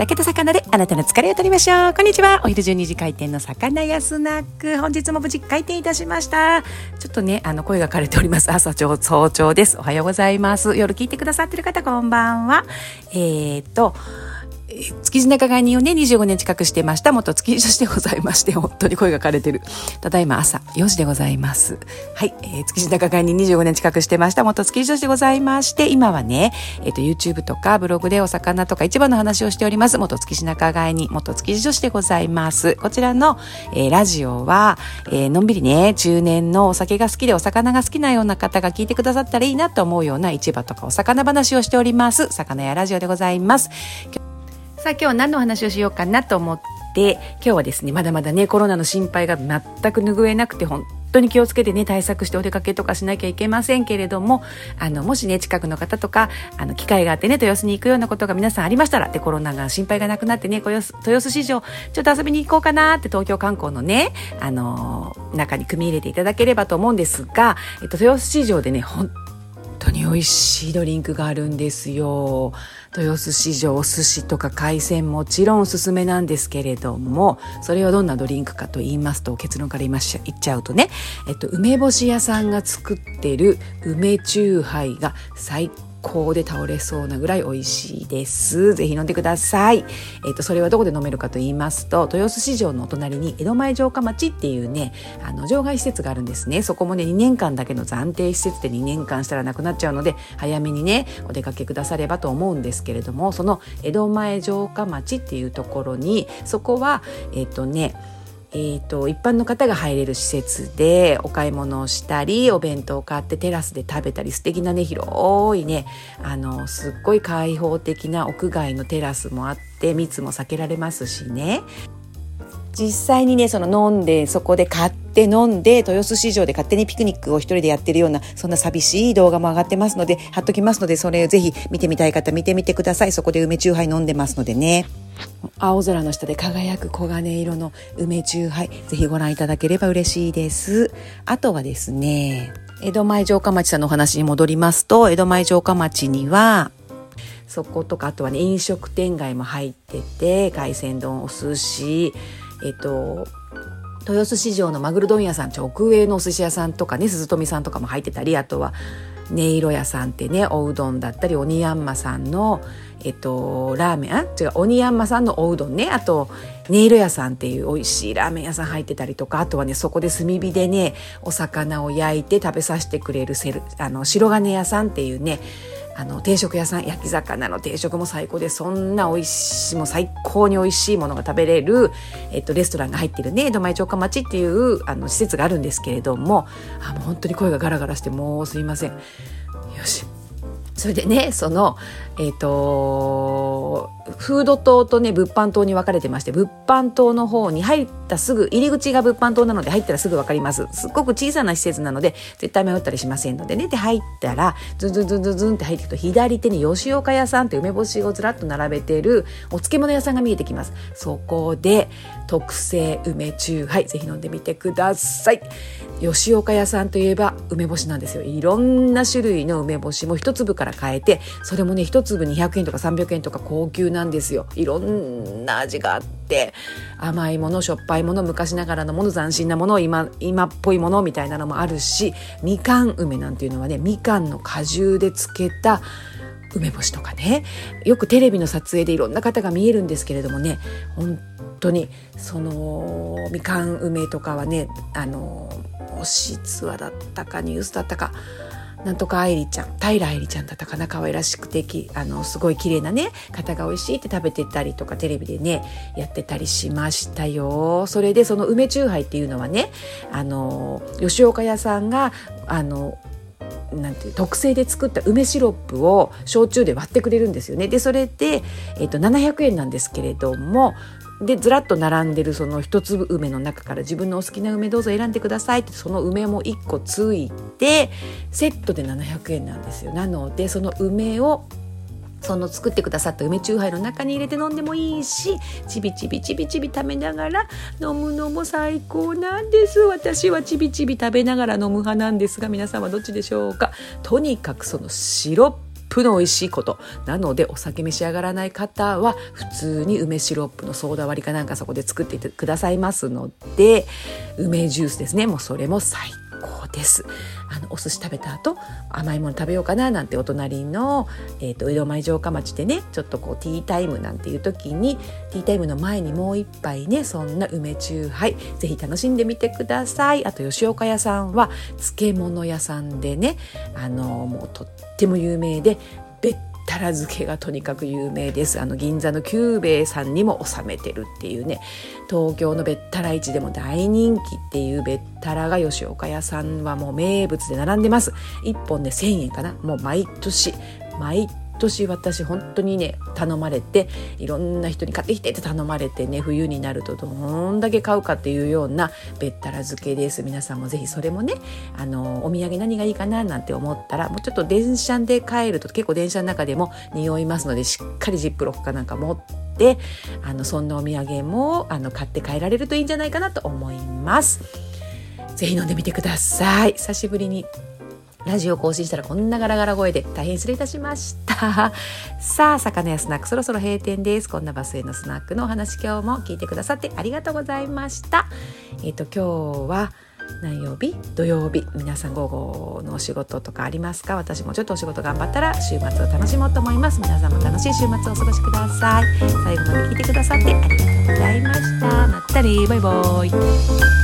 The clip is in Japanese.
酒と魚であなたの疲れを取りましょう。こんにちは。お昼12時開店の魚屋スナック。本日も無事開店いたしました。ちょっとね、あの、声が枯れております。朝早朝です。おはようございます。夜聞いてくださってる方、こんばんは。えー、っと、築地仲買人をね、25年近くしてました。元築地女子でございまして、本当に声が枯れてる。ただいま朝4時でございます。はい、えー、築地仲買人25年近くしてました。元築地女子でございまして、今はね、えっ、ー、と、YouTube とかブログでお魚とか市場の話をしております。元築地仲買人、元築地女子でございます。こちらの、えー、ラジオは、えー、のんびりね、中年のお酒が好きでお魚が好きなような方が聞いてくださったらいいなと思うような市場とかお魚話をしております。魚屋ラジオでございます。さあ今日は何の話をしようかなと思って今日はですねまだまだねコロナの心配が全く拭えなくて本当に気をつけてね対策してお出かけとかしなきゃいけませんけれどもあのもしね近くの方とかあの機会があってね豊洲に行くようなことが皆さんありましたらでコロナが心配がなくなってね豊洲市場ちょっと遊びに行こうかなって東京観光のねあの中に組み入れていただければと思うんですが、えっと、豊洲市場でね本当に美味しいドリンクがあるんですよ。豊洲市場お寿司とか海鮮もちろんおすすめなんですけれどもそれはどんなドリンクかと言いますと結論から言いし言っちゃうとね、えっと、梅干し屋さんが作ってる梅チューハイが最高で倒れそうなぐらい美味しいです。ぜひ飲んでください。えっ、と、それはどこで飲めるかと言いますと、豊洲市場のお隣に江戸前城下町っていうね、あの、場外施設があるんですね。そこもね、2年間だけの暫定施設で2年間したらなくなっちゃうので、早めにね、お出かけくださればと思うんですけれども、その江戸前城下町っていうところに、そこは、えっ、とね、えーと、一般の方が入れる施設でお買い物をしたりお弁当を買ってテラスで食べたり素敵なね広いねあのすっごい開放的な屋外のテラスもあって密も避けられますしね。実際にねその飲んでそこで買って飲んで豊洲市場で勝手にピクニックを一人でやってるようなそんな寂しい動画も上がってますので貼っときますのでそれをぜひ見てみたい方見てみてくださいそこで梅チューハイ飲んでますのでね。青空の下で輝く黄金色の梅チューハイぜひご覧いただければ嬉しいですあとはですね江戸前城下町さんのお話に戻りますと江戸前城下町にはそことかあとはね飲食店街も入ってて海鮮丼お寿司えっと豊洲市場のマグロ問屋さん直営のお寿司屋さんとかね鈴富さんとかも入ってたりあとは音色屋さんってねおうどんだったり鬼ヤンマさんのえっと、ラーメンあ違う鬼ヤンマさんのおうどんねあと音色屋さんっていう美味しいラーメン屋さん入ってたりとかあとはねそこで炭火でねお魚を焼いて食べさせてくれるセルあの白金屋さんっていうねあの定食屋さん焼き魚の定食も最高でそんな美味しいも最高に美味しいものが食べれる、えっと、レストランが入ってるね江戸前城下町っていうあの施設があるんですけれどもあもう本当に声がガラガラしてもうすいません。よしそれでねそのえっ、ー、とフード棟とね物販棟に分かれてまして物販棟の方に入ったすぐ入り口が物販棟なので入ったらすぐ分かります。すっごく小さな施設なので絶対迷ったりしませんのでね。で入ったらズンズンズンズンズンって入っていくと左手に吉岡屋さんって梅干しをずらっと並べてるお漬物屋さんが見えてきます。そこで特製梅中はいぜひ飲んでみてください。吉岡屋さんといえば梅干しなんですよ。いろんな種類の梅干しも一粒から変えてそれもね一粒200円とか300円とか高級なんですよ。いろんな味があって甘いものしょっぱいもの昔ながらのもの斬新なもの今今っぽいものみたいなのもあるしみかん梅なんていうのはねみかんの果汁で漬けた梅干しとかね。よくテレビの撮影でいろんな方が見えるんですけれどもね本当にそのみかん梅とかはねあのもしツアだったかニュースだったかなんとか愛理ちゃん平愛理ちゃんだったかな可愛らしくてあのすごい綺麗なね方が美味しいって食べてたりとかテレビでねやってたりしましたよそれでその梅チューハイっていうのはねあの吉岡屋さんがあのなんていう特製で作った梅シロップを焼酎で割ってくれるんですよね。でそれで、えー、と700円なんですけれどもでずらっと並んでるその一粒梅の中から自分のお好きな梅どうぞ選んでくださいってその梅も1個ついてセットで700円なんですよ。なのでその梅をその作ってくださった梅チューハイの中に入れて飲んでもいいしちびちびちびちび食べながら飲むのも最高なんです。私はちびちび食べながら飲む派なんですが皆さんはどっちでしょうか？とにかくそのシロップの美味しいこと。なのでお酒召し上がらない方は普通に梅シロップのソーダ割りかなんかそこで作ってくださいますので梅ジュースですね。もうそれも最高です。あのお寿司食べた後甘いもの食べようかななんてお隣の、えーと、江戸前城下町でねちょっとこうティータイムなんていう時にティータイムの前にもう一杯ねそんな梅チューハイぜひ楽しんでみてくださいあと吉岡屋さんは漬物屋さんでねあのもうとっても有名でべったら漬けがとにかく有名です。あの銀座の久兵衛さんにも収めてるっていうね。東京のべったら市でも大人気っていうべったらが吉岡屋さんはもう名物で並んでます。1本で1,000円かな。もう毎年毎年私本当にね頼まれていろんな人に買ってきてって頼まれてね冬になるとどんだけ買うかっていうようなべったら漬けです皆さんもぜひそれもねあのお土産何がいいかななんて思ったらもうちょっと電車で帰ると結構電車の中でも匂いますのでしっかりジップロックかなんか持ってあのそんなお土産もあの買って帰られるといいんじゃないかなと思います。ぜひ飲んでみてください。久しぶりにラジオ更新したらこんなガラガラ声で大変失礼いたしました。さあ、魚屋スナックそろそろ閉店です。こんなバスへのスナック。のお話今日も聞いてくださってありがとうございました。えっ、ー、と、今日は何曜日？土曜日。皆さん午後のお仕事とかありますか？私もちょっとお仕事頑張ったら週末を楽しもうと思います皆さんも楽しい週末をお過ごしください。最後まで聞いてくださってありがとうございました。まったり。バイバイ。